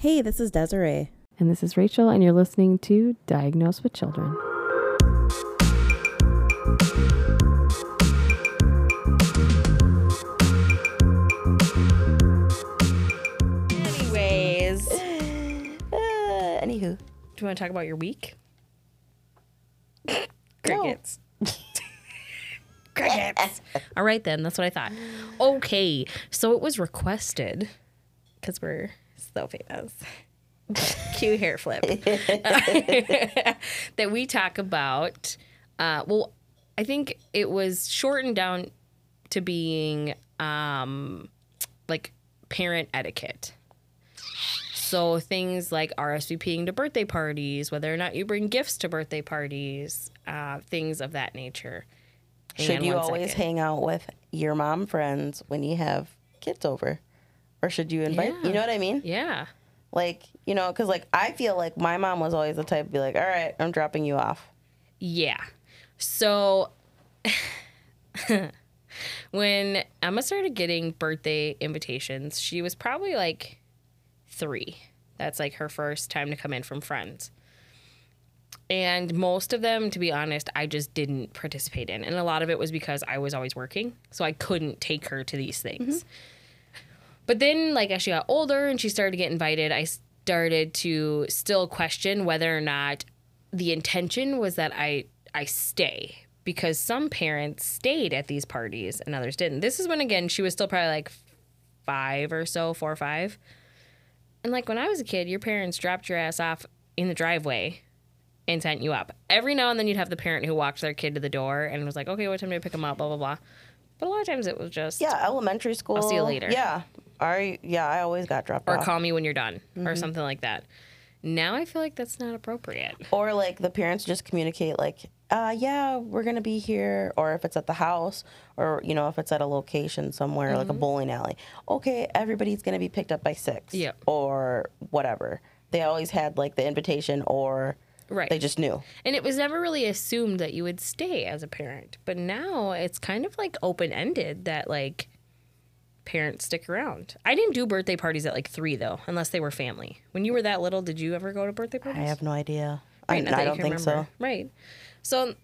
Hey, this is Desiree. And this is Rachel, and you're listening to Diagnosed with Children. Anyways, Uh, anywho, do you want to talk about your week? Crickets. Crickets. All right, then. That's what I thought. Okay. So it was requested because we're so famous. Cue hair flip. that we talk about. Uh, well, I think it was shortened down to being um, like parent etiquette. So things like RSVPing to birthday parties, whether or not you bring gifts to birthday parties, uh, things of that nature. Hang should you always second. hang out with your mom friends when you have kids over? Or should you invite? Yeah. You know what I mean? Yeah. Like, you know, because like I feel like my mom was always the type to be like, all right, I'm dropping you off. Yeah. So when Emma started getting birthday invitations, she was probably like three. That's like her first time to come in from friends. And most of them, to be honest, I just didn't participate in. And a lot of it was because I was always working. So I couldn't take her to these things. Mm-hmm. But then, like, as she got older and she started to get invited, I started to still question whether or not the intention was that I I stay because some parents stayed at these parties and others didn't. This is when again she was still probably like five or so, four or five. And like when I was a kid, your parents dropped your ass off in the driveway and sent you up. Every now and then you'd have the parent who walked their kid to the door and was like, "Okay, what time do I pick them up?" Blah blah blah. But a lot of times it was just Yeah, elementary school. I'll see you later. Yeah. I yeah, I always got dropped off. or off. call me when you're done or something like that. Now I feel like that's not appropriate. or like the parents just communicate like uh yeah we're gonna be here or if it's at the house or you know if it's at a location somewhere like a bowling alley okay everybody's gonna be picked up by six Yep. or whatever they always had like the invitation or Right. they just knew And it was never really assumed that you would stay as a parent. But now it's kind of like open ended that like parents stick around. I didn't do birthday parties at like three though, unless they were family. When you were that little, did you ever go to birthday parties? i have no idea i, Right, that I don't think remember. so Right. So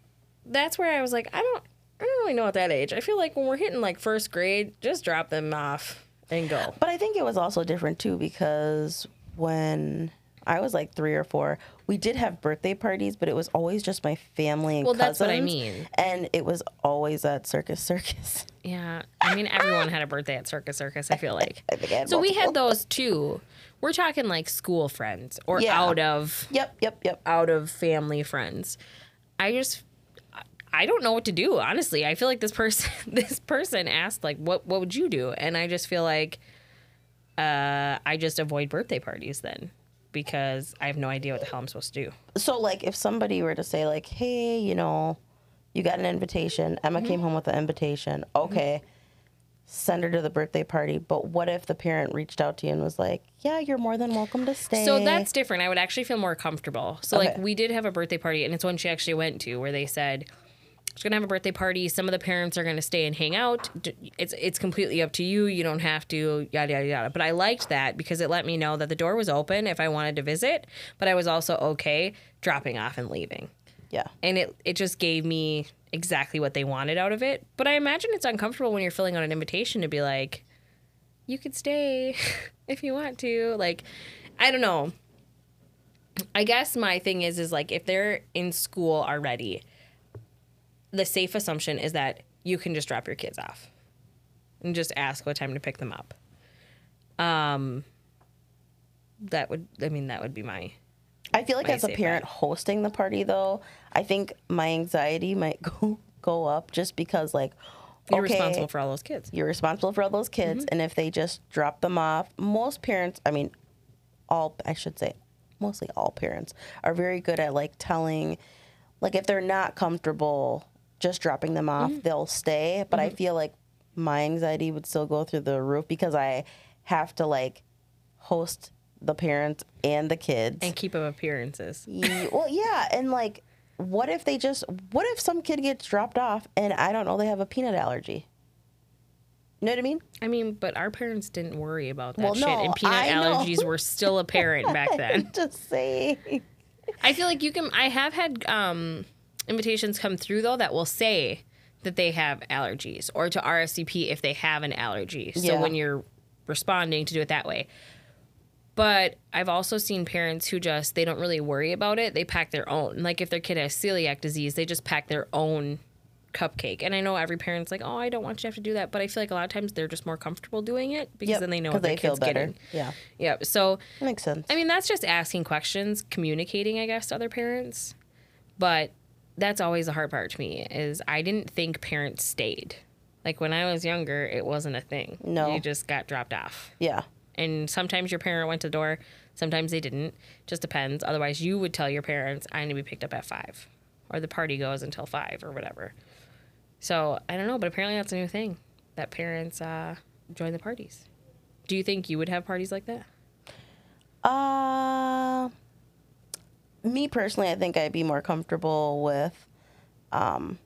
that's where I was like, I don't I don't really know at that age. I feel like when we're hitting like first grade, just drop them off and go. but i think it was also different too because when i was like three or four we did have birthday parties but it was always just my family and Well, that's what I cousins, mean. and it was always at circus circus Yeah. I mean everyone had a birthday at Circus Circus, I feel like. I think I had So we had those too. We're talking like school friends or Yeah. out of yep yep yep out of family friends. I just I don't know what to do, honestly. I feel like this person this person asked like what what would you do? And I just feel like uh I just avoid birthday parties then because I have no idea what the hell I'm supposed to do. so like if somebody were to say like hey you know you got an invitation emma Mm-hmm. came home with an invitation okay send her to the birthday party but what if the parent reached out to you and was like yeah you're more than welcome to stay So that's different. I would actually feel more comfortable. So like we did have a birthday party, and it's one she actually went to where they said she's gonna have a birthday party. Some of the parents are gonna stay and hang out. It's it's completely up to you. You don't have to yada yada yada. But I liked that because it let me know that the door was open if I wanted to visit, but I was also okay dropping off and leaving. yeah And it it just gave me exactly what they wanted out of it. But I imagine it's uncomfortable when you're filling out an invitation to be like, you could stay if you want to. Like, I don't know. I guess my thing is is like if they're in school already, the safe assumption is that you can just drop your kids off and just ask what time to pick them up. Um that would I mean that would be my i feel like My as a parent hosting the party though i think my anxiety might go go up just because like you're okay, responsible for all those kids. you're responsible for all those kids Mm-hmm. and if they just drop them off most parents i mean all i should say mostly all parents are very good at like telling like if they're not comfortable just dropping them off Mm-hmm. they'll stay but i feel like my anxiety would still go through the roof because i have to like host the parents and the kids And keep up appearances. Well, yeah, and like, what if they just? What if some kid gets dropped off and I don't know they have a peanut allergy? You know what I mean? I mean, but our parents didn't worry about that Well, shit, no, and peanut I know. allergies were still apparent back then. Just saying. I feel like you can. I have had um, invitations come through though that will say that they have allergies or to RSVP if they have an allergy. So Yeah. when you're responding to do it that way. But I've also seen parents who just they don't really worry about it. They pack their own. Like if their kid has celiac disease, they just pack their own cupcake. And I know every parent's like, "Oh, I don't want you to have to do that," but I feel like a lot of times they're just more comfortable doing it because Yep, then they know what their they feel kid's better. getting. Yeah. Yeah. So That makes sense. I mean, that's just asking questions, communicating, I guess, to other parents. But that's always the hard part to me is I didn't think parents stayed. Like when I was younger, it wasn't a thing. No. You just got dropped off. yeah. And sometimes your parent went to the door, sometimes they didn't. Just depends. Otherwise, you would tell your parents, I need to be picked up at five, or the party goes until five, or whatever. So I don't know, but apparently that's a new thing that parents uh, join the parties. Do you think you would have parties like that? Uh, me personally, I think I'd be more comfortable with Um,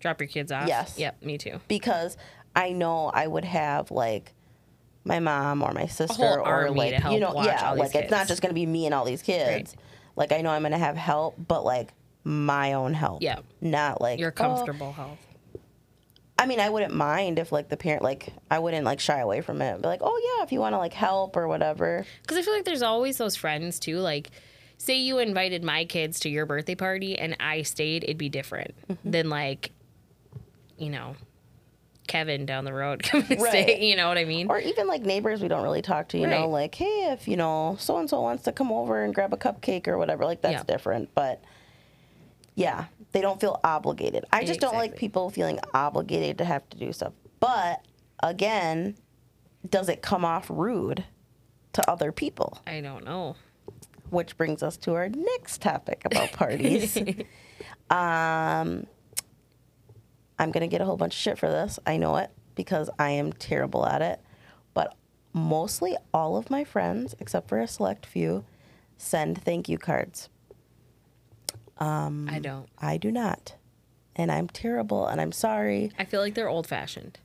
Drop your kids off? Yes. Yep, me too. because I know I would have like my mom or my sister or like help you know watch yeah like it's not just gonna be me and all these kids. Like I know I'm gonna have help, but like my own help. Yeah. Not like Your oh, comfortable health. I mean, I wouldn't mind if like the parent like I wouldn't like shy away from it. Be like, oh yeah, if you want to like help or whatever. Because I feel like there's always those friends too. Like, say you invited my kids to your birthday party and I stayed, it'd be different Mm-hmm. than like, you know, Kevin down the road coming to Right. stay. You know what I mean? Or even like neighbors we don't really talk to, you know, like, hey, if you know so and so wants to come over and grab a cupcake or whatever, like that's Yeah. different. But yeah, they don't feel obligated. I just don't like people feeling obligated to have to do stuff. But again, does it come off rude to other people? I don't know. Which brings us to our next topic about parties. um, I'm gonna get a whole bunch of shit for this. I know it because I am terrible at it. But mostly all of my friends, except for a select few, send thank you cards. I don't. I do not, and I'm terrible, and I'm sorry. I feel like they're old fashioned.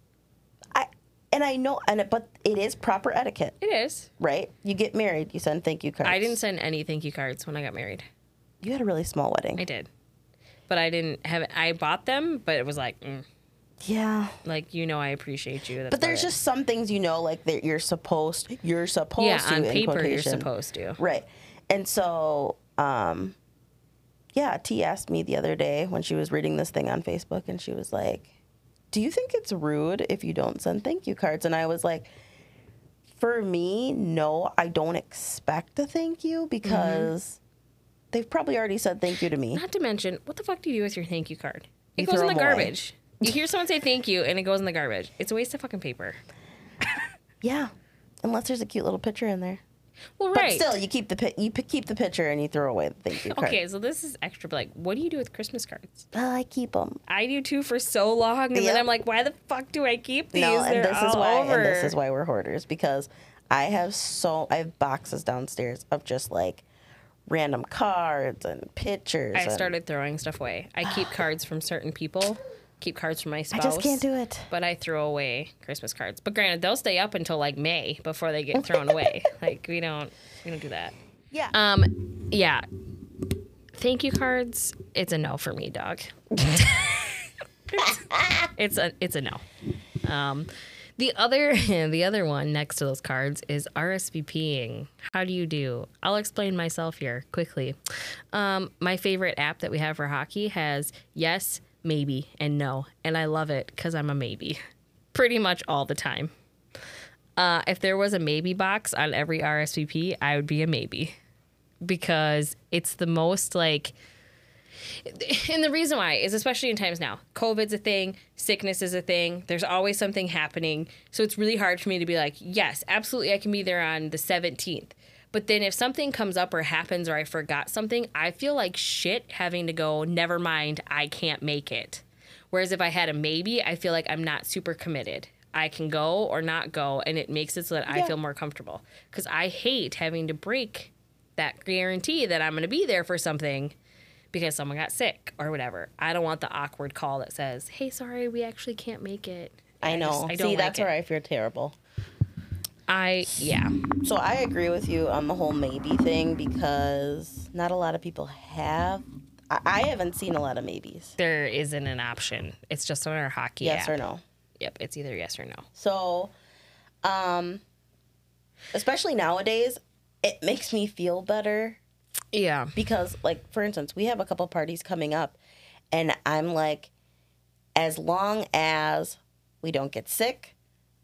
And I know, and it, but it is proper etiquette, It is. right? You get married, you send thank you cards. I didn't send any thank you cards when I got married. You had a really small wedding. I did. But I didn't have. I bought them, but it was like, mm, yeah. like, you know, I appreciate you. That's But there's it. just some things you know, like that you're supposed you're supposed yeah, to on in paper, you're quotation. supposed to. right. And so, um, yeah, T asked me the other day when she was reading this thing on Facebook, and she was like, "Do you think it's rude if you don't send thank you cards?" And I was like, "For me, no, I don't expect a thank you mm-hmm. because they've probably already said thank you to me." Not to mention, what the fuck do you do with your thank you card? It You goes in the 'em away. garbage. You hear someone say thank you and it goes in the garbage. It's a waste of fucking paper. Yeah, unless there's a cute little picture in there. Well, But right. still, you keep the pi- you p- keep the picture and you throw away the thank you card. okay, so this is extra. But like, what do you do with Christmas cards? Oh, I keep them. I do too for so long, and then I'm like, why the fuck do I keep these? No, and They're this is why over. and this is why we're hoarders because I have so I have boxes downstairs of just like random cards and pictures. I and- started throwing stuff away. I keep cards from certain people, keep cards from my spouse. I just can't do it. But I throw away Christmas cards. But granted, they'll stay up until like May before they get thrown away. Like we don't, we don't do that. Yeah. Um, yeah. Thank you cards. It's a no for me, dog. it's a it's a no. Um, the other the other one next to those cards is RSVPing. How do you do? I'll explain myself here quickly. Um, my favorite app that we have for hockey has yes, maybe, and no, and I love it because I'm a maybe, pretty much all the time. Uh, if there was a maybe box on every RSVP, I would be a maybe. Because it's the most like and the reason why is especially in times now covid's a thing sickness is a thing there's always something happening. So it's really hard for me to be like yes absolutely i can be there on the 17th but then if something comes up or happens or i forgot something i feel like shit having to go never mind i can't make it whereas if i had a maybe i feel like i'm not super committed i can go or not go and it makes it so that i feel more comfortable because i hate having to break that guarantee that i'm going to be there for something because someone got sick or whatever. I don't want the awkward call that says, "Hey, sorry, we actually can't make it." I know. just- I don't See, like that's it. where I feel terrible. I yeah. So I agree with you on the whole maybe thing because not a lot of people have. I, I haven't seen a lot of maybes. There isn't an option. It's just on our hockey Yes app. or no. Yep, it's either yes or no. So, um, especially nowadays, it makes me feel better Yeah. because, like, for instance, we have a couple parties coming up, and I'm like, as long as we don't get sick,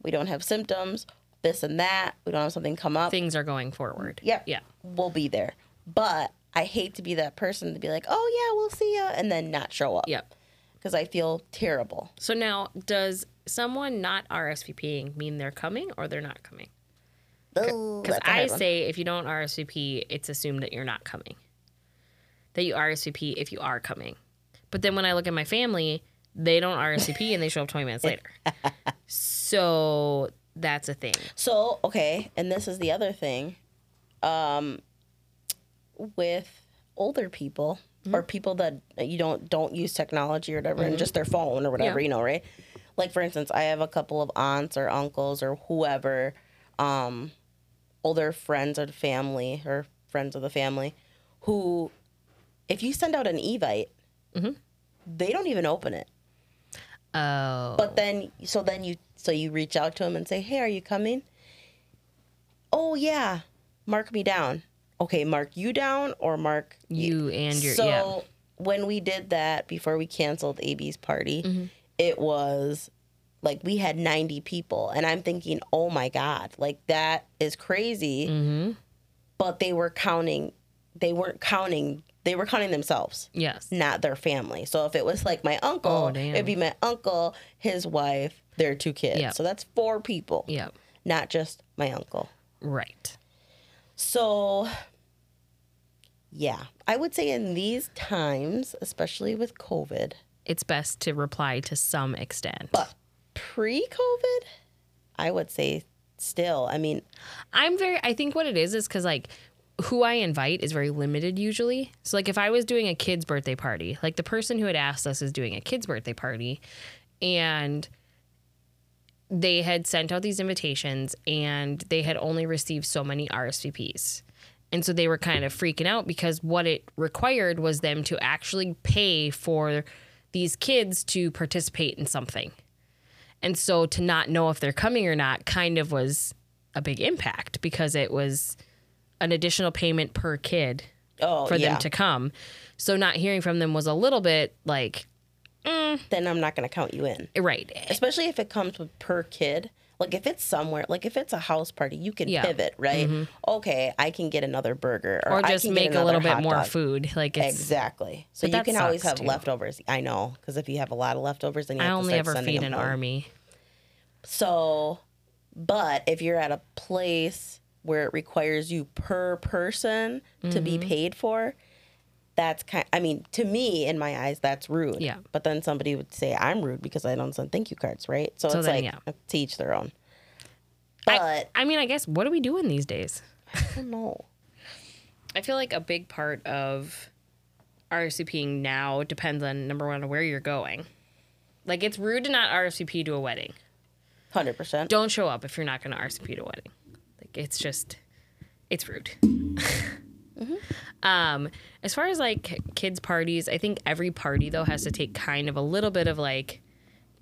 we don't have symptoms, this and that, we don't have something come up, Things are going forward. Yep. Yeah. we'll be there. But I hate to be that person to be like, oh yeah, we'll see ya, and then not show up. Yep. Because I feel terrible. So now, does someone not RSVPing mean they're coming or they're not coming? Because Because I say if you don't RSVP, it's assumed that you're not coming. That you RSVP if you are coming. But then when I look at my family, they don't RSVP and they show up 20 minutes later. so that's a thing. So okay, and this is the other thing, um, with older people Mm-hmm. or people that you don't don't use technology or whatever, and just their phone or whatever, Yeah. you know, right? Like for instance, I have a couple of aunts or uncles or whoever, um, older friends of the family or friends of the family, who, if you send out an evite, Mm-hmm. they don't even open it. Oh. But then, so then you, so you reach out to him and say, "Hey, are you coming?" Oh yeah, mark me down. Okay, mark you down or mark you and your So yeah. when we did that before we canceled AB's party, Mm-hmm. it was like we had 90 people, and I'm thinking, oh my god, like that is crazy. Mm-hmm. But they were counting. They weren't counting. They were counting themselves Yes. not their family. So if it was like my uncle, Oh, it'd be my uncle, his wife, their two kids. Yep. So that's four people, Yep. not just my uncle. Right. So yeah, I would say in these times, especially with COVID, It's best to reply to some extent. but pre-COVID, I would say still. I mean, I'm very I think what it is is cuz like who I invite is very limited usually. So like if I was doing a kid's birthday party, like the person who had asked us is doing a kid's birthday party and they had sent out these invitations and they had only received so many RSVPs. And so they were kind of freaking out because what it required was them to actually pay for these kids to participate in something. And so to not know if they're coming or not kind of was a big impact because it was an additional payment per kid oh for yeah, them to come. So not hearing from them was a little bit like, then I'm not going to count you in. right. Especially if it comes with per kid. Like if it's somewhere, like if it's a house party, you can Yeah. Mm-hmm. pivot, right? Okay, I can get another burger, or, Or I just make a little bit more dog. food. Like it's, Exactly. So you can always have too. leftovers. I know, because if you have a lot of leftovers, then you I have only to ever feed an home. army. So, but if you're at a place where it requires you per person to be Mm-hmm. paid for, that's kind. I mean, to me, in my eyes, that's rude. Yeah. But then somebody would say I'm rude because I don't send thank you cards, right? So, So it's then, like yeah. to each their own. But I, I mean, I guess what are we doing these days? I don't know. I feel like a big part of RSVPing now depends on number one where you're going. Like it's rude to not RSVP to a wedding. Hundred percent. Don't show up if you're not going to RSVP to a wedding. It's just, it's rude. Um, as far as like kids parties, I think every party though has to take kind of a little bit of like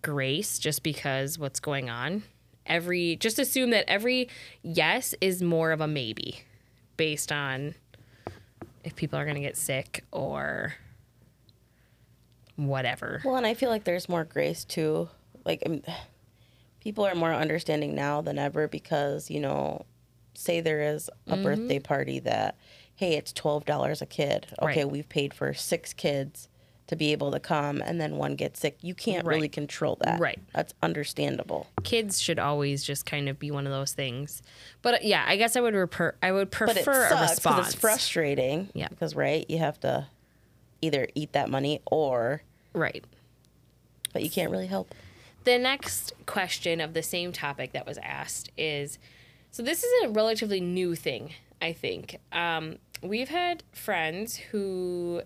grace just because what's going on. Every just assume that every yes is more of a maybe based on if people are going to get sick or whatever. Well, and I feel like there's more grace too. Like, people are more understanding now than ever because, you know, say there is a Mm-hmm. birthday party that, hey, it's $12 a kid. Okay, Right. we've paid for six kids to be able to come, and then one gets sick. You can't really control that. Right. That's understandable. Kids should always just kind of be one of those things. But uh, yeah, I guess I would reper- I would But it prefer a response. it's frustrating. Yeah. Because, right, you have to either eat that money or, Right. but you can't really help. The next question of the same topic that was asked is so this is a relatively new thing, I think. Um, we've had friends who,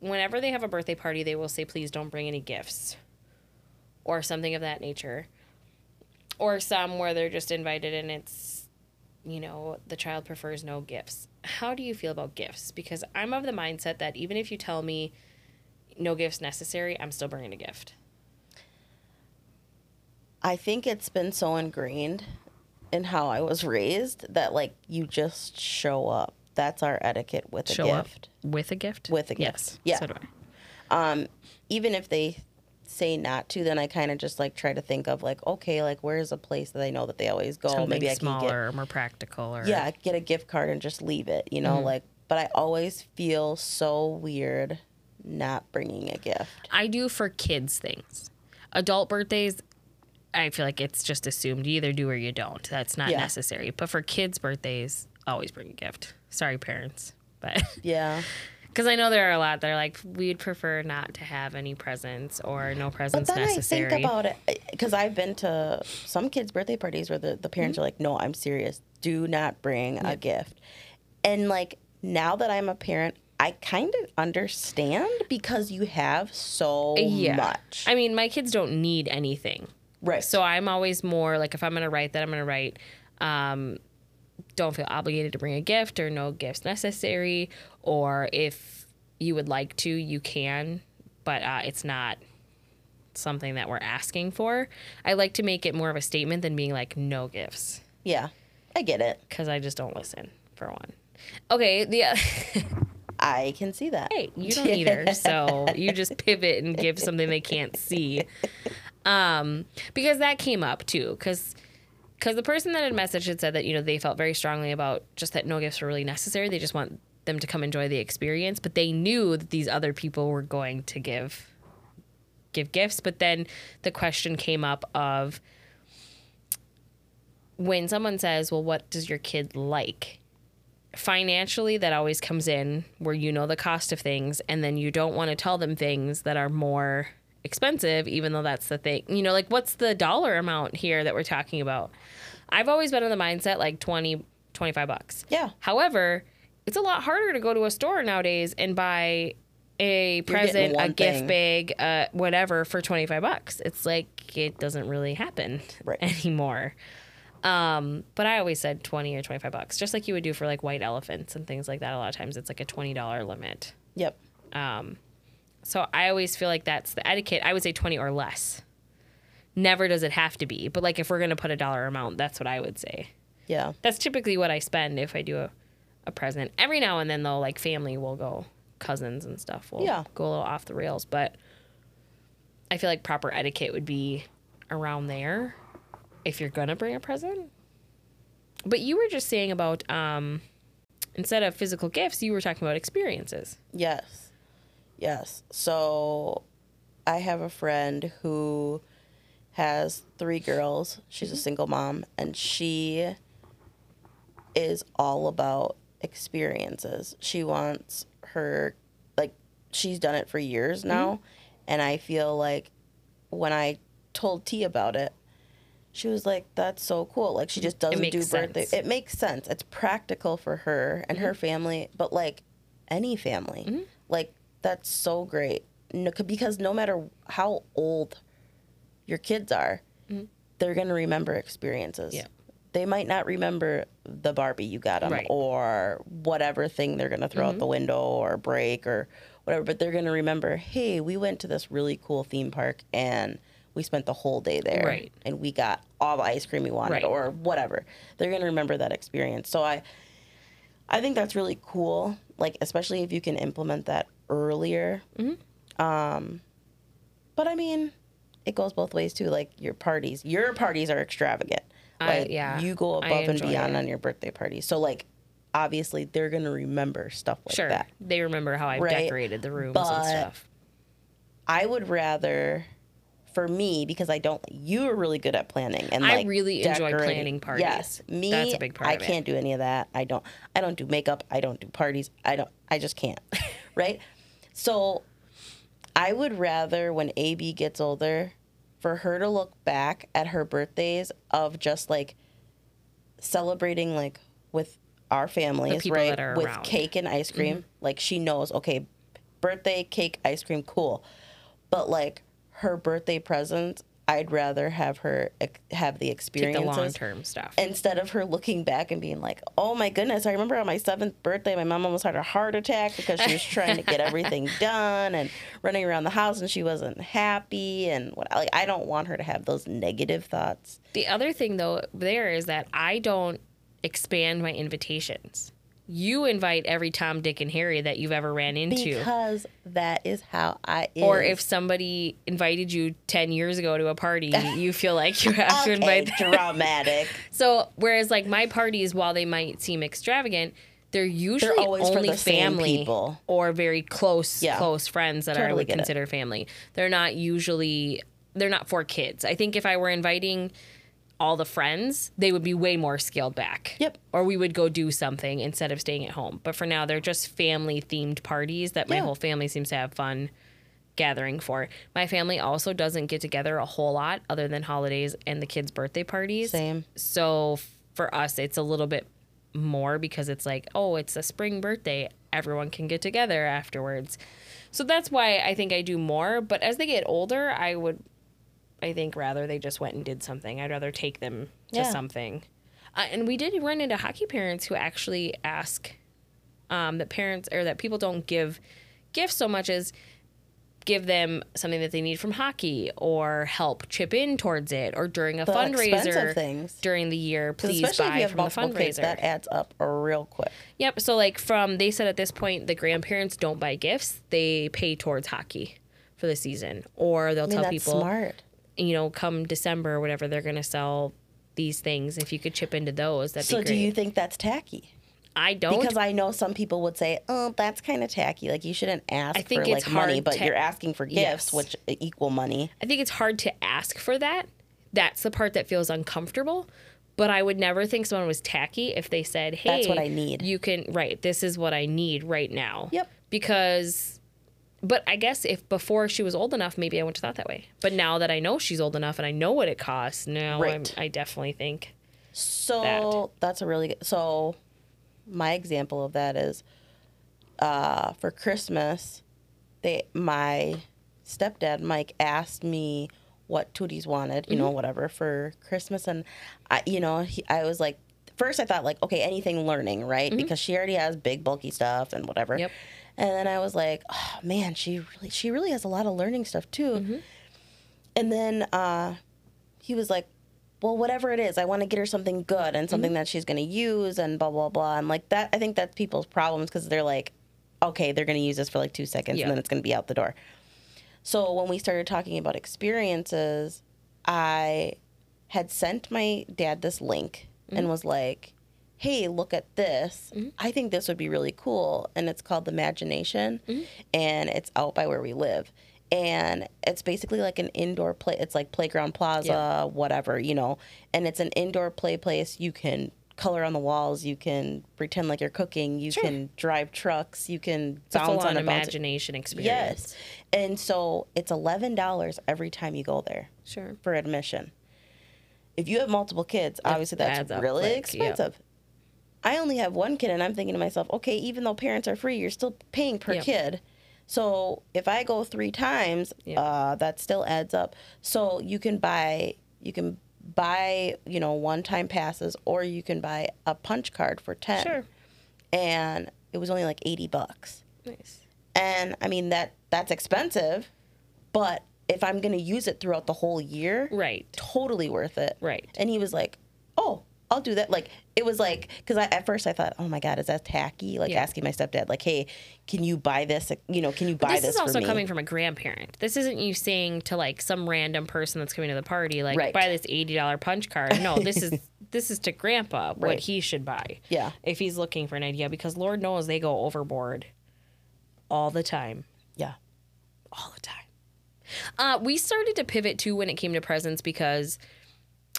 whenever they have a birthday party, they will say, please don't bring any gifts or something of that nature. or some where they're just invited and it's you know the child prefers no gifts how do you feel about gifts because i'm of the mindset that even if you tell me no gifts necessary i'm still bringing a gift I think it's been so ingrained in how I was raised that like you just show up. That's our etiquette with a show up gift. with a gift With a gift. yes Yeah. so do i Um, even if they say not to, then I kind of just like try to think of like, okay, like where's a place that I know that they always go? something Maybe I can smaller or more practical or get yeah, get a gift card and just leave it. You know, Mm-hmm. like. But I always feel so weird not bringing a gift. I do for kids things. Adult birthdays, I feel like it's just assumed you either do or you don't. That's not Yeah. necessary. But for kids' birthdays, always bring a gift. Sorry, parents, but Yeah. because I know there are a lot that are like we'd prefer not to have any presents or no presents But then necessary. I think about it because I've been to some kids' birthday parties where the, the parents Mm-hmm. are like, no, I'm serious. Do not bring a gift. And like now that I'm a parent, I kind of understand because you have so much. I mean, my kids don't need anything. Right. So I'm always more like if I'm gonna write that, I'm gonna write. Um, don't feel obligated to bring a gift or no gifts necessary, or if you would like to, you can, but uh, it's not something that we're asking for. I like to make it more of a statement than being like no gifts yeah, I get it. because I just don't listen for one. Okay, the I can see that. hey, you don't either. So you just pivot and give something they can't see. Um, because that came up too, because because the person that had messaged had said that you know they felt very strongly about just that no gifts were really necessary. They just want them to come enjoy the experience, but they knew that these other people were going to give give gifts. But then the question came up of when someone says, "Well, what does your kid like?" financially that always comes in where you know the cost of things and then you don't want to tell them things that are more expensive even though that's the thing you know like what's the dollar amount here that we're talking about i've always been in the mindset like 20 25 bucks Yeah. however it's a lot harder to go to a store nowadays and buy a present a gift thing. bag uh, whatever for 25 bucks it's like it doesn't really happen Right. anymore um, but I always said 20 or 25 bucks, just like you would do for like white elephants and things like that. A lot of times it's like a $20 limit. Yep. Um, so I always feel like that's the etiquette. I would say 20 or less. Never does it have to be, but like if we're going to put a dollar amount, that's what I would say. Yeah. That's typically what I spend if I do a, a present. Every now and then, though, like family will go, cousins and stuff will Yeah. go a little off the rails, but I feel like proper etiquette would be around there if you're gonna bring a present. But you were just saying about um, instead of physical gifts, you were talking about experiences. Yes. Yes. So I have a friend who has three girls. She's a mm-hmm. single mom and she is all about experiences. She wants her like she's done it for years mm-hmm. now and I feel like when I told T about it she was like, "That's so cool." Like she mm, just doesn't do birthday. sense. It makes sense. It's practical for her and her mm-hmm. family, but like any family, like that's so great. No, because no matter how old your kids are, mm-hmm. they're gonna remember experiences. Yeah. They might not remember the Barbie you got them Right. or whatever thing they're gonna throw out the mm-hmm. window or break or whatever, but they're gonna remember, hey, we went to this really cool theme park and we spent the whole day there Right. and we got all the ice cream we wanted Right. or whatever. They're gonna remember that experience. So I I think that's really cool. Like especially if you can implement that earlier. Mm-hmm. Um, but I mean, it goes both ways too. Like your parties, your parties are extravagant. I- Like yeah, you go above and beyond it. on your birthday party. So like, obviously they're gonna remember stuff like Sure, that. they remember how I Right. decorated the rooms But- and stuff. I would rather, for me, because I don't. You are really good at planning, and I like, really enjoy decorating. planning parties. Yes, me. That's a big part I can't do any of that. I don't. I don't do makeup. I don't do parties. I don't. I just can't. right. So, I would rather when AB gets older, for her to look back at her birthdays of just like celebrating like with our families, right? with around. Mm-hmm. cake and ice cream. Like she knows, okay, birthday cake, ice cream, cool. But like her birthday presents I'd rather have her have the experience. Take the long term stuff. instead of her looking back and being like, "Oh my goodness, I remember on my seventh birthday, my mom almost had a heart attack because she was trying to get everything done and running around the house and she wasn't happy and what like I don't want her to have those negative thoughts. The other thing though there is that I don't expand my invitations. You invite every Tom, Dick, and Harry that you've ever ran into. Because that is how I is. or if somebody invited you 10 years ago to a party, you feel like you have to invite them. dramatic. So, whereas like my parties, while they might seem extravagant, they're usually for only the family people. or very close, Yeah. close friends that I Totally would get it. consider family. They're not usually, they're not for kids. I think if I were inviting all the friends, they would be way more scaled back. Yep. Or we would go do something instead of staying at home. But for now, they're just family themed parties that my Yeah. whole family seems to have fun gathering for. My family also doesn't get together a whole lot other than holidays and the kids' birthday parties. Same. So for us, it's a little bit more because it's like, oh, it's a spring birthday. Everyone can get together afterwards. So that's why I think I do more. But as they get older, I would, I think, rather they just went and did something. I'd rather take them to Yeah. something. Uh, and we did run into hockey parents who actually ask um, that parents or that people don't give gifts so much as give them something that they need from hockey or help chip in towards it or during a The fundraiser things. during the year please Especially if buy you have from the fundraiser kids, that adds up real quick. yep so like from they said at this point the grandparents don't buy gifts they pay towards hockey for the season or they'll I mean, tell that's people smart. You know come december or whatever they're going to sell these things if you could chip into those that'd So be do you think that's tacky? i don't Because I know some people would say, "Oh, that's kind of tacky. Like you shouldn't ask I think for it's like money, but to- you're asking for gifts, Yes. which equal money." I think it's hard to ask for that. That's the part that feels uncomfortable. But I would never think someone was tacky if they said, "Hey, That's what I need." You can right. This is what I need right now." Yep. Because, but I guess if before she was old enough, maybe I wouldn't have thought that way. But now that I know she's old enough and I know what it costs, now Right. I definitely think So That. that's a really good. So my example of that is uh, for Christmas, they my stepdad Mike asked me what Tooties wanted, you know, Mm-hmm. whatever for Christmas, and I, you know, he, I was like, first I thought like, okay, anything learning, right? Because she already has big bulky stuff and whatever. Mm-hmm. Yep. And then I was like, oh man, she really, she really has a lot of learning stuff too. Mm-hmm. And then uh, he was like, well, whatever it is, I want to get her something good and something that she's going to use and blah, blah, blah. And like that, I think that's people's problems because they're like, okay, they're going to use this for like two seconds Yeah. and then it's going to be out the door. So when we started talking about experiences, I had sent my dad this link and was like, hey, look at this. Mm-hmm. I think this would be really cool. And it's called The Imagination mm-hmm. and it's out by where we live. And it's basically like an indoor play. It's like Playground Plaza, Yeah. whatever, you know. And it's an indoor play place. You can color on the walls. You can pretend like you're cooking. You can drive trucks. You can it's bounce on a bounce. imagination experience. Yes. And so it's $11 every time you go there Sure. for admission. If you have multiple kids, obviously that's really quick, yep. I only have one kid, and I'm thinking to myself, okay, even though parents are free, you're still paying per Yep. kid. So if I go three times, Yep. uh, that still adds up. So you can buy, you can buy, you know, one-time passes, or you can buy a punch card for ten. Sure. And it was only like eighty bucks. Nice. And I mean that that's expensive, but if I'm gonna use it throughout the whole year, Right. totally worth it. Right. And he was like, "Oh, I'll do that." Like it was like because I at first I thought, "Oh my god, is that tacky?" Like Yeah. asking my stepdad, like, "Hey, can you buy this? You know, can you buy this, this, is also for me?" coming from a grandparent. This isn't you saying to like some random person that's coming to the party, like Right. buy this eighty dollar punch card. No, this is this is to grandpa what he should buy. Yeah. If he's looking for an idea, because Lord knows they go overboard all the time. yeah, All the time. Uh, we started to pivot too when it came to presents because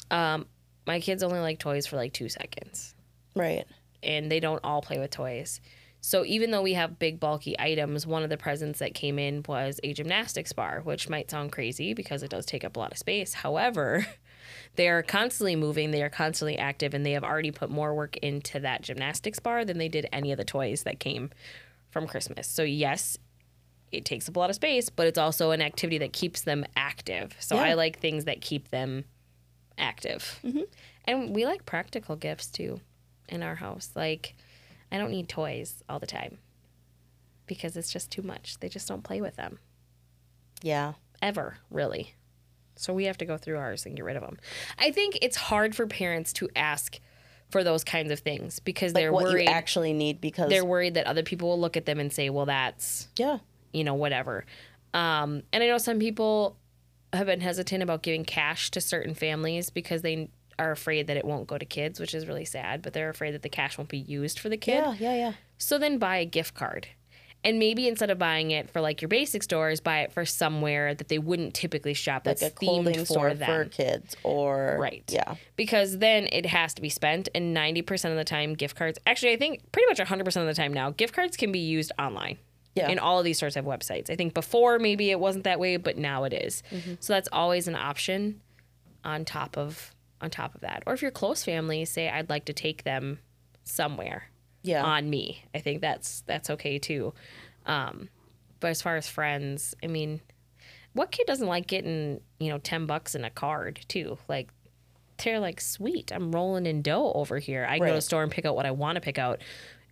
um, my kids only like toys for like two seconds. right. and they don't all play with toys. So even though we have big bulky items, one of the presents that came in was a gymnastics bar, which might sound crazy because it does take up a lot of space. However, they are constantly moving, they are constantly active, and they have already put more work into that gymnastics bar than they did any of the toys that came from Christmas. So yes, it takes up a lot of space, but it's also an activity that keeps them active. So Yeah. I like things that keep them active. Mm-hmm. And we like practical gifts too in our house. Like, I don't need toys all the time because it's just too much. They just don't play with them Yeah. ever, really. So we have to go through ours and get rid of them. I think it's hard for parents to ask for those kinds of things because Like they're what worried you actually need because they're worried that other people will look at them and say, "Well, that's yeah. you know whatever." Um, and I know some people have been hesitant about giving cash to certain families because they are afraid that it won't go to kids, which is really sad. But they're afraid that the cash won't be used for the kid. Yeah, yeah, yeah. So then buy a gift card. And maybe instead of buying it for like your basic stores, buy it for somewhere that they wouldn't typically shop Like that's a clothing themed store for for kids or Right. Yeah. Because then it has to be spent. And 90% of the time, gift cards, actually, I think pretty much 100% of the time now, gift cards can be used online. Yeah. And all of these stores have websites. I think before maybe it wasn't that way, but now it is. Mm-hmm. So that's always an option on top of on top of that. Or if your close family say I'd like to take them somewhere Yeah. on me. I think that's that's okay too. Um, but as far as friends, I mean, what kid doesn't like getting you know ten bucks in a card too? Like they're like, sweet, I'm rolling in dough over here. I can go to the store and pick out what I want to pick out.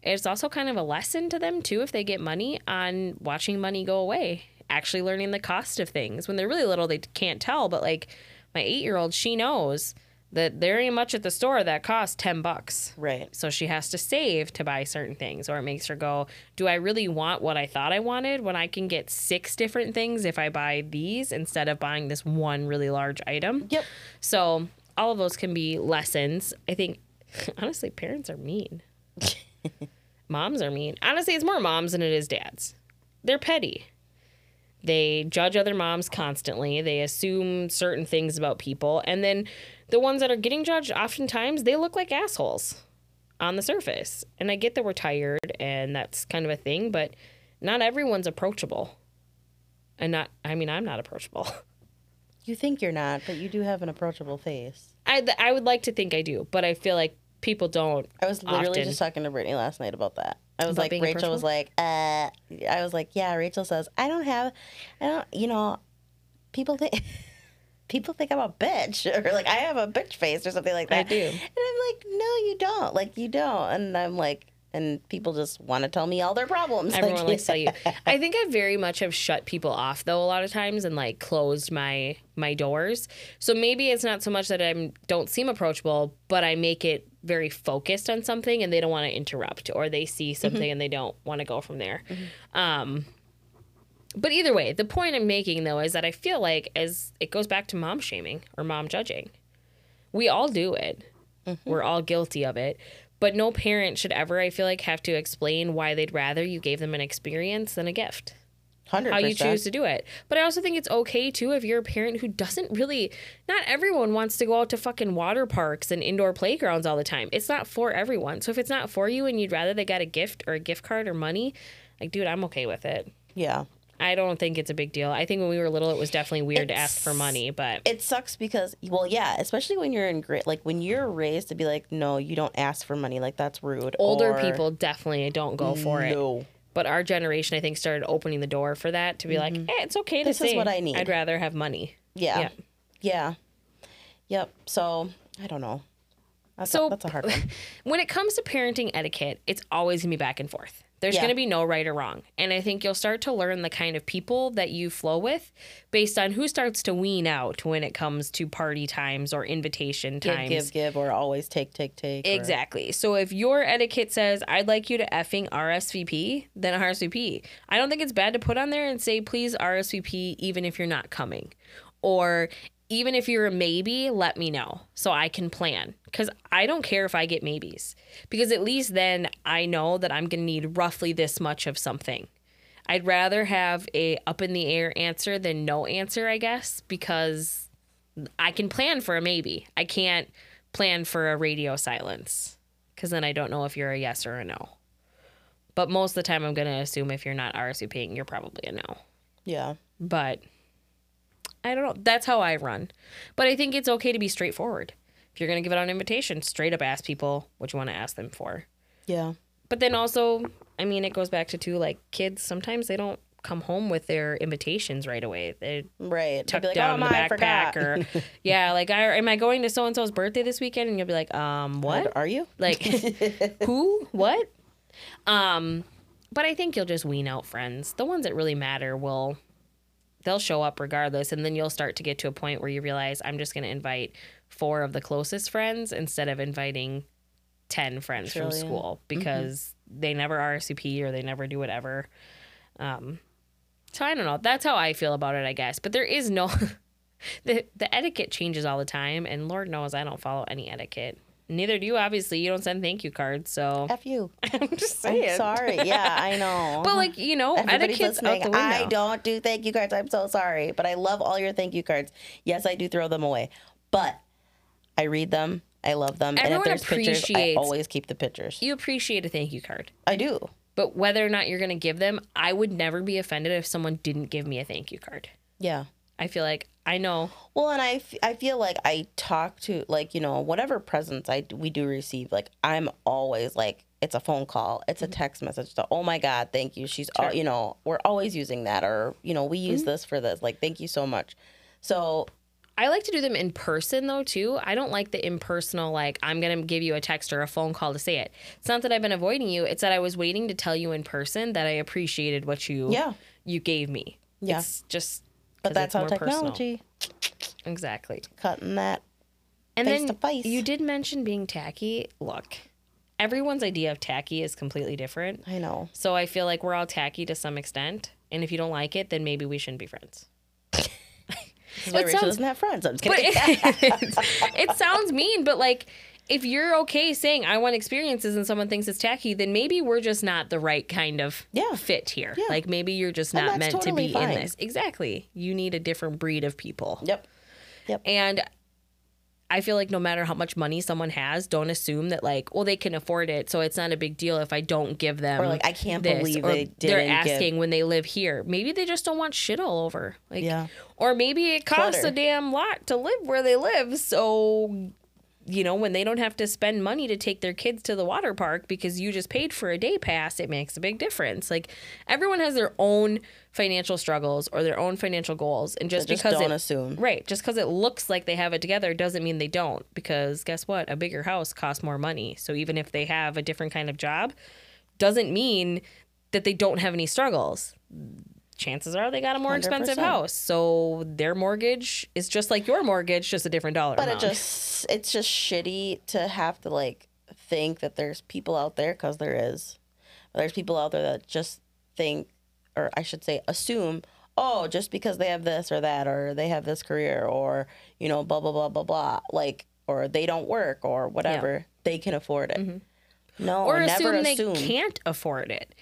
It's also kind of a lesson to them too if they get money on watching money go away, actually learning the cost of things. When they're really little, they can't tell, but like my eight year old, she knows that there ain't much at the store that costs ten bucks. right. So she has to save to buy certain things, or it makes her go, Do I really want what I thought I wanted when I can get six different things if I buy these instead of buying this one really large item? Yep. So all of those can be lessons. I think, honestly, parents are mean. moms are mean. Honestly, it's more moms than it is dads. They're petty. They judge other moms constantly. They assume certain things about people. And then the ones that are getting judged, oftentimes, they look like assholes on the surface. And I get that we're tired and that's kind of a thing, but not everyone's approachable. And not, I mean, I'm not approachable. You think you're not, but you do have an approachable face. I, I would like to think I do, but I feel like people don't. I was literally Often. just talking to Brittany last night about that. I was About like, Rachel was like, uh, I was like, yeah. Rachel says, I don't have, I don't, you know, people think, people think I'm a bitch or like I have a bitch face or something like that. I do. And I'm like, no, you don't. Like you don't. And I'm like, and people just want to tell me all their problems. Everyone like, likes to tell you. I think I very much have shut people off though a lot of times and like closed my my doors. So maybe it's not so much that I don't seem approachable, but I make it very focused on something and they don't want to interrupt or they see mm-hmm. something and they don't want to go from there. Mm-hmm. Um but either way, the point I'm making though is that I feel like as it goes back to mom shaming or mom judging. We all do it. Mm-hmm. We're all guilty of it. But no parent should ever, I feel like, have to explain why they'd rather you gave them an experience than a gift. 100%. How you choose to do it. But I also think it's okay too if you're a parent who doesn't really, not everyone wants to go out to fucking water parks and indoor playgrounds all the time. It's not for everyone. So if it's not for you and you'd rather they got a gift or a gift card or money, like, dude, I'm okay with it. Yeah. I don't think it's a big deal. I think when we were little, it was definitely weird to ask for money, but It sucks because, well, yeah, especially when you're in great, like when you're raised to be like, no, you don't ask for money. Like that's rude. older Or, people definitely don't go for it. No. But our generation, I think, started opening the door for that to be like, eh, it's okay to Mm-hmm. This is say what I need. I'd rather have money. Yeah. Yeah. Yeah. Yep. So I don't know. That's, So- a, that's a hard one. When it comes to parenting etiquette, it's always gonna be back and forth. There's Yeah. gonna be no right or wrong. And I think you'll start to learn the kind of people that you flow with based on who starts to wean out when it comes to party times or invitation times. give, give, or always take, take, take. or- Exactly. So if your etiquette says, I'd like you to effing RSVP, then RSVP. I don't think it's bad to put on there and say, please RSVP, even if you're not coming. Or even if you're a maybe, let me know so I can plan. Because I don't care if I get maybes. Because at least then I know that I'm going to need roughly this much of something. I'd rather have a up in the air answer than no answer, I guess, because I can plan for a maybe. I can't plan for a radio silence because then I don't know if you're a yes or a no. But most of the time, I'm going to assume if you're not RSVPing, you're probably a no. Yeah. But I don't know. That's how I run. But I think it's okay to be straightforward. If you're going to give out an invitation, straight up ask people what you want to ask them for. Yeah. But then also, I mean, it goes back to too like kids. Sometimes they don't come home with their invitations right away. They Right. Be like, down oh, in the backpack or yeah, like I, am I going to so and so's birthday this weekend? And you'll be like, um, what? Are you? Like who? What? Um, but I think you'll just wean out friends. The ones that really matter will they'll show up regardless and then you'll start to get to a point where you realize I'm just going to invite four of the closest friends instead of inviting 10 friends from school because they never RSVP or they never do whatever. Um so I don't know. That's how I feel about it, I guess. But there is no the the etiquette changes all the time and Lord knows I don't follow any etiquette. Neither do you obviously. You don't send thank you cards, so F you. I'm just I'm sorry. Yeah, I know. But like, you know, Everybody's etiquette's out the window. I don't do thank you cards. I'm so sorry, but I love all your thank you cards. Yes, I do throw them away, but I read them. I love them. Everyone and if there's pictures, I always keep the pictures. You appreciate a thank you card. I do. But whether or not you're going to give them, I would never be offended if someone didn't give me a thank you card. Yeah. I feel like I know. Well, and I, f- I feel like I talk to like you know whatever presents I we do receive. Like I'm always like it's a phone call, it's a mm-hmm. text message. To, oh my god, thank you. She's all, you know we're always using that, or you know we use mm-hmm. this for this. Like thank you so much. So I like to do them in person though too. I don't like the impersonal like I'm going to give you a text or a phone call to say it. It's not that I've been avoiding you, it's that I was waiting to tell you in person that I appreciated what you Yeah. you gave me. Yeah. Just but that's how more personal. technology Exactly. cutting that. And Face then to face. you did mention being tacky. Look, everyone's idea of tacky is completely different. I know. So I feel like we're all tacky to some extent. And if you don't like it, then maybe we shouldn't be friends. It Rachel sounds- doesn't have friends. I'm just kidding. it, it sounds mean, but like if you're okay saying I want experiences and someone thinks it's tacky, then maybe we're just not the right kind of Yeah. fit here. Yeah. Like maybe you're just not meant totally to be fine. in this. Exactly. You need a different breed of people. yep. Yep. And I feel like no matter how much money someone has, don't assume that like, well, they can afford it, so it's not a big deal if I don't give them. Or, like, I can't this. believe Or they They're didn't give- asking when they live here. Maybe they just don't want shit all over. Like, Yeah. Or maybe it costs Clutter. a damn lot to live where they live, so you know when they don't have to spend money to take their kids to the water park because you just paid for a day pass, it makes a big difference. Like everyone has their own financial struggles or their own financial goals, and just Just because don't it, assume. Right. Just because it looks like they have it together doesn't mean they don't. Because guess what? A bigger house costs more money. So even if they have a different kind of job, doesn't mean that they don't have any struggles. Chances are they got a more expensive 100%. house. So their mortgage is just like your mortgage, just a different dollar But it just it's just shitty to have to like think that there's people out there because there is. There's people out there that just think, or I should say, assume. Oh, just because they have this or that, or they have this career, or you know, blah blah blah blah blah, like, or they don't work, or whatever, they can afford it. Mm-hmm. No, or never assume, assume. they can't afford it.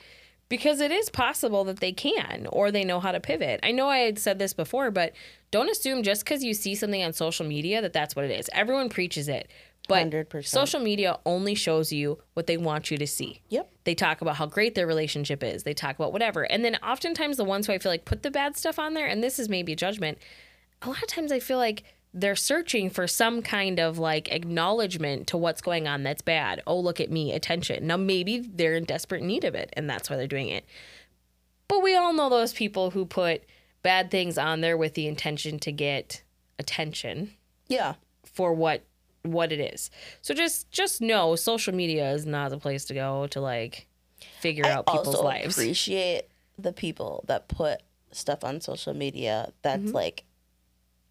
Because it is possible that they can or they know how to pivot. I know I had said this before, but don't assume just because you see something on social media that that's what it is. Everyone preaches it. But 100%. social media only shows you what they want you to see. Yep. They talk about how great their relationship is. They talk about whatever. And then oftentimes the ones who I feel like put the bad stuff on there, and this is maybe a judgment, a lot of times I feel like they're searching for some kind of like acknowledgement to what's going on that's bad. Oh, look at me, attention. Now maybe they're in desperate need of it and that's why they're doing it. But we all know those people who put bad things on there with the intention to get attention Yeah. for what what it is. So just just know social media is not the place to go to like figure out people's also lives. appreciate the people that put stuff on social media that's Mm-hmm. like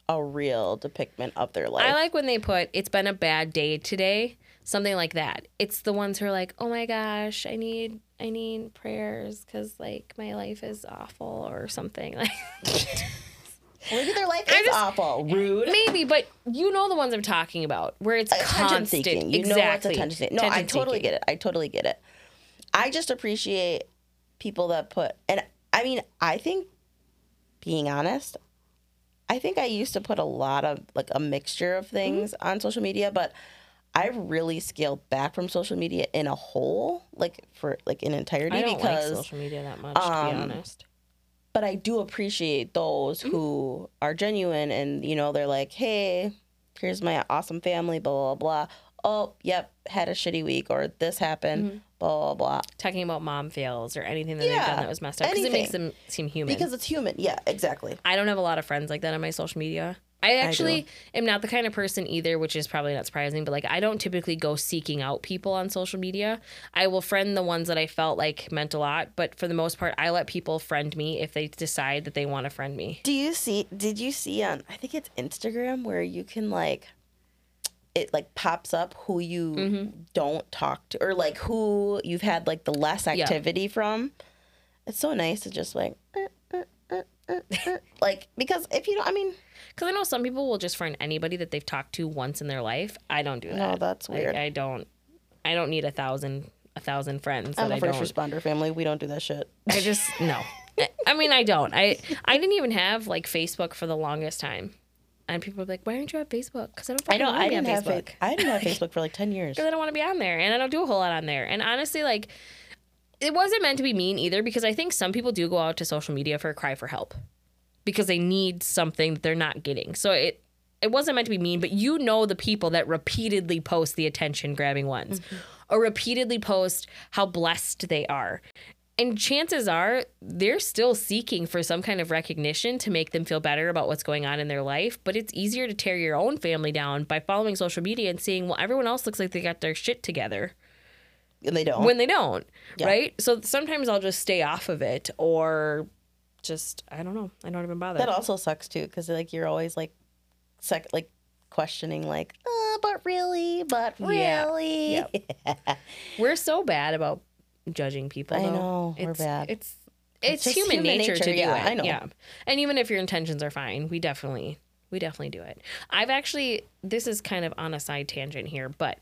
a real depiction of their life. I like when they put it's been a bad day today, something like that. It's the ones who are like, "Oh my gosh, I need I need prayers cuz like my life is awful or something." Like Maybe their life is just- awful, rude. maybe, but you know the ones I'm talking about where it's uh, attention constant. seeking. You exactly. know what's attention seeking. No, I totally seeking. get it. I totally get it. I just appreciate people that put and I mean, I think being honest, I think I used to put a lot of like a mixture of things Mm-hmm. on social media, but I really scaled back from social media in a whole, like for like in entirety I don't because like social media that much to be um, honest. but I do appreciate those Mm-hmm. who are genuine and you know they're like, hey, here's my awesome family, blah blah blah. Oh, yep, had a shitty week or this happened, Mm-hmm. Blah blah blah. talking about mom fails or anything that they've Yeah, done that was messed up because it makes them seem human. Because it's human. Yeah, exactly. I don't have a lot of friends like that on my social media. I actually am not the kind of person either, which is probably not surprising, but like I don't typically go seeking out people on social media. I will friend the ones that I felt like meant a lot, but for the most part, I let people friend me if they decide that they want to friend me. Do you see? Did you see on? I think it's Instagram where you can like, it like pops up who you Mm-hmm. don't talk to or like who you've had like the less activity from. It's so nice to just like, uh, uh, uh, uh, uh, like because if you don't, I mean, Because I know some people will just friend anybody that they've talked to once in their life. I don't do that. No, that's weird. I don't. I don't need a thousand a thousand friends I'm that a I first don't. responder family. We don't do that shit. I just no. I- I mean, I don't. I I didn't even have like Facebook for the longest time, and people are like, "Why don't you have Facebook?" Because I don't. I wanna I be on didn't have Facebook. fa- I didn't have Facebook for like ten years. because I don't want to be on there, and I don't do a whole lot on there. And honestly, like, it wasn't meant to be mean either, because I think some people do go out to social media for a cry for help, because they need something that they're not getting. So it it wasn't meant to be mean, but you know the people that repeatedly post the attention grabbing ones, mm-hmm. or repeatedly post how blessed they are. And chances are they're still seeking for some kind of recognition to make them feel better about what's going on in their life. But it's easier to tear your own family down by following social media and seeing, well, everyone else looks like they got their shit together and they don't. when they don't, Yeah. right? So sometimes I'll just stay off of it or just, I don't know. I don't even bother. that also sucks too, because like you're always like, sec- like questioning, like, uh, but really, but Yeah. really. We're so bad about judging people. I though. know, we're It's, bad. It's it's, just human, human nature, nature, to do yeah, it. I know. Yeah, and even if your intentions are fine, we definitely we definitely do it. I've actually this is kind of on a side tangent here, but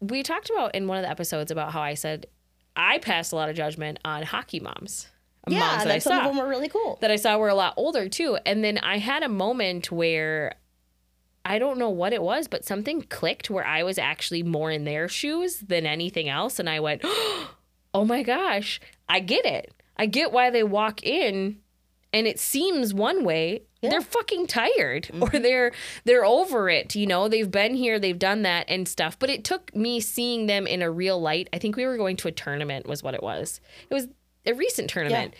we talked about in one of the episodes about how I said I passed a lot of judgment on hockey moms. yeah, moms that I some of them were really cool. that I saw were a lot older too. And then I had a moment where I don't know what it was, but something clicked where I was actually more in their shoes than anything else. And I went, oh, oh my gosh, I get it. I get why they walk in and it seems one way. They're fucking tired or mm-hmm. they're they're over it, you know. They've been here, they've done that and stuff. But it took me seeing them in a real light. I think we were going to a tournament was what it was. It was a recent tournament.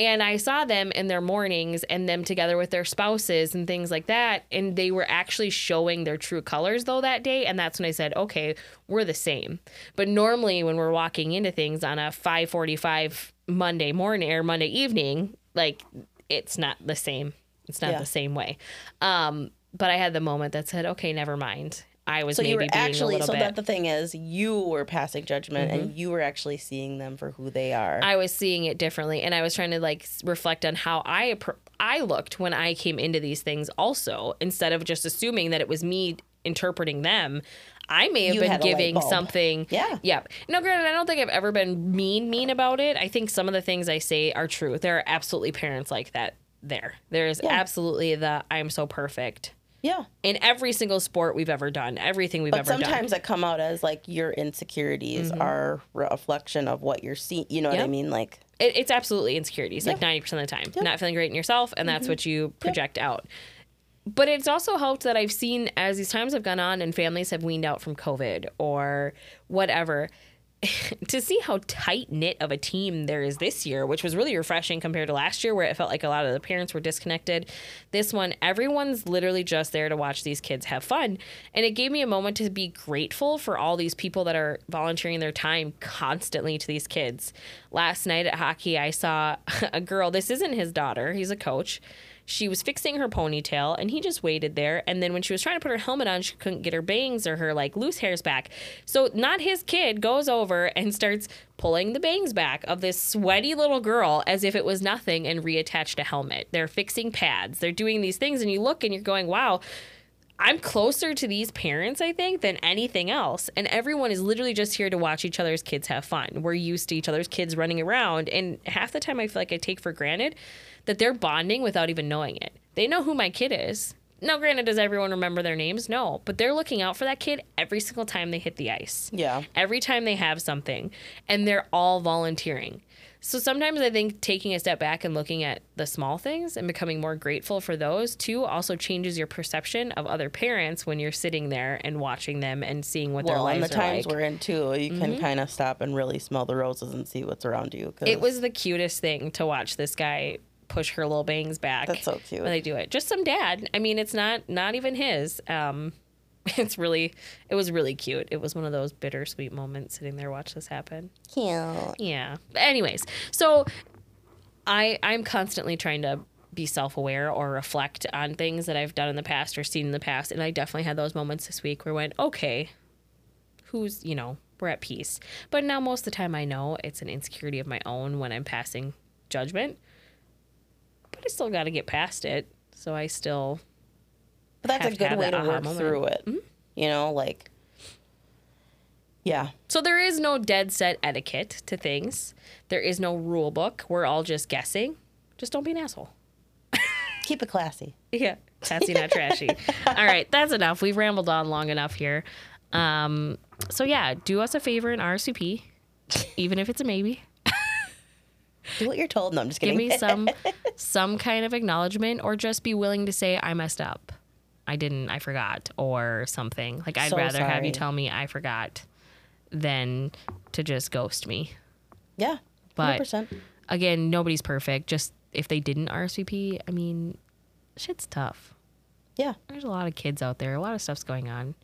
And I saw them in their mornings and them together with their spouses and things like that. And they were actually showing their true colors though that day. And that's when I said, okay, we're the same. But normally when we're walking into things on a 545 Monday morning or Monday evening, like it's not the same. It's not Yeah. the same way. Um, but I had the moment that said, okay, never mind. I was So maybe you were being actually a little so bit. Mm-hmm. that the thing is you were passing judgment and you were actually seeing them for who they are. I was seeing it differently, and I was trying to like reflect on how I I looked when I came into these things. Also, instead of just assuming that it was me interpreting them, I may have You been had a light giving something. Yeah. Yeah. No, granted, I don't think I've ever been mean mean about it. I think some of the things I say are true. There are absolutely parents like that. There, there is absolutely the I'm so perfect yeah. in every single sport we've ever done, everything we've But ever done. Mm-hmm. sometimes that come out as like your insecurities are a reflection of what you're seeing. You know what I mean? Like, it, it's absolutely insecurities like 90% of the time not feeling great in yourself and that's what you project out but it's also helped that i've seen as these times have gone on and families have weaned out from covid or whatever to see how tight knit of a team there is this year, which was really refreshing compared to last year, where it felt like a lot of the parents were disconnected. This one, everyone's literally just there to watch these kids have fun. And it gave me a moment to be grateful for all these people that are volunteering their time constantly to these kids. Last night at hockey, I saw a girl, this isn't his daughter, he's a coach she was fixing her ponytail and he just waited there and then when she was trying to put her helmet on she couldn't get her bangs or her like loose hairs back so not his kid goes over and starts pulling the bangs back of this sweaty little girl as if it was nothing and reattached a helmet they're fixing pads they're doing these things and you look and you're going wow I'm closer to these parents, I think, than anything else. And everyone is literally just here to watch each other's kids have fun. We're used to each other's kids running around. And half the time, I feel like I take for granted that they're bonding without even knowing it. They know who my kid is. Now, granted, does everyone remember their names? No. But they're looking out for that kid every single time they hit the ice yeah. every time they have something and they're all volunteering So sometimes I think taking a step back and looking at the small things and becoming more grateful for those too also changes your perception of other parents when you're sitting there and watching them and seeing what Well, their and lives the times like. we're in too, you can mm-hmm. kind of stop and really smell the roses and see what's around you. 'cause It was the cutest thing to watch this guy push her little bangs back. That's so cute. When they do it, just some dad. I mean, it's not not even his. Um, it's really, it was really cute. It was one of those bittersweet moments sitting there watch this happen. cute. Yeah. Anyways, so I I'm constantly trying to be self-aware or reflect on things that I've done in the past or seen in the past, and I definitely had those moments this week where I went, okay, who's you know we're at peace. But now most of the time I know it's an insecurity of my own when I'm passing judgment, but I still got to get past it. So I still But that's a good have way that to work moment. through it. You know, like, yeah, So there is no dead set etiquette to things. There is no rule book. We're all just guessing. Just don't be an asshole. keep it classy. Yeah, classy, not trashy. All right, that's enough. We've rambled on long enough here. Um, so yeah, do us a favor and RSVP, even if it's a maybe. Do what you're told. No, I'm just kidding. Give me some some kind of acknowledgement, or just be willing to say I messed up, I didn't, I forgot, or something. Like I'd So rather have you tell me I forgot than to just ghost me. yeah, But 100%. again, nobody's perfect. Just if they didn't RSVP, I mean, shit's tough. Yeah, there's a lot of kids out there. A lot of stuff's going on,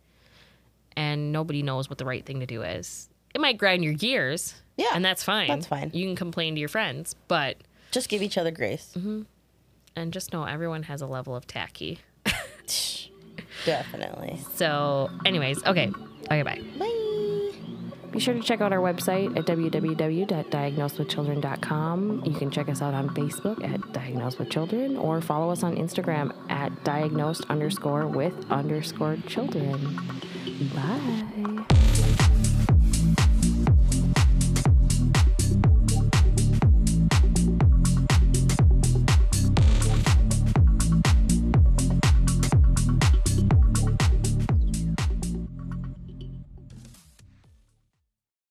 and nobody knows what the right thing to do is. It might grind your gears, Yeah, and that's fine. that's fine. You can complain to your friends, but just give each other grace. Mm-hmm. and just know everyone has a level of tacky. Definitely. So, anyways, okay, okay, bye. Bye. Be sure to check out our website at www.diagnosedwithchildren.com. You can check us out on Facebook at Diagnosed with Children or follow us on Instagram at diagnosed underscore with underscore children. Bye.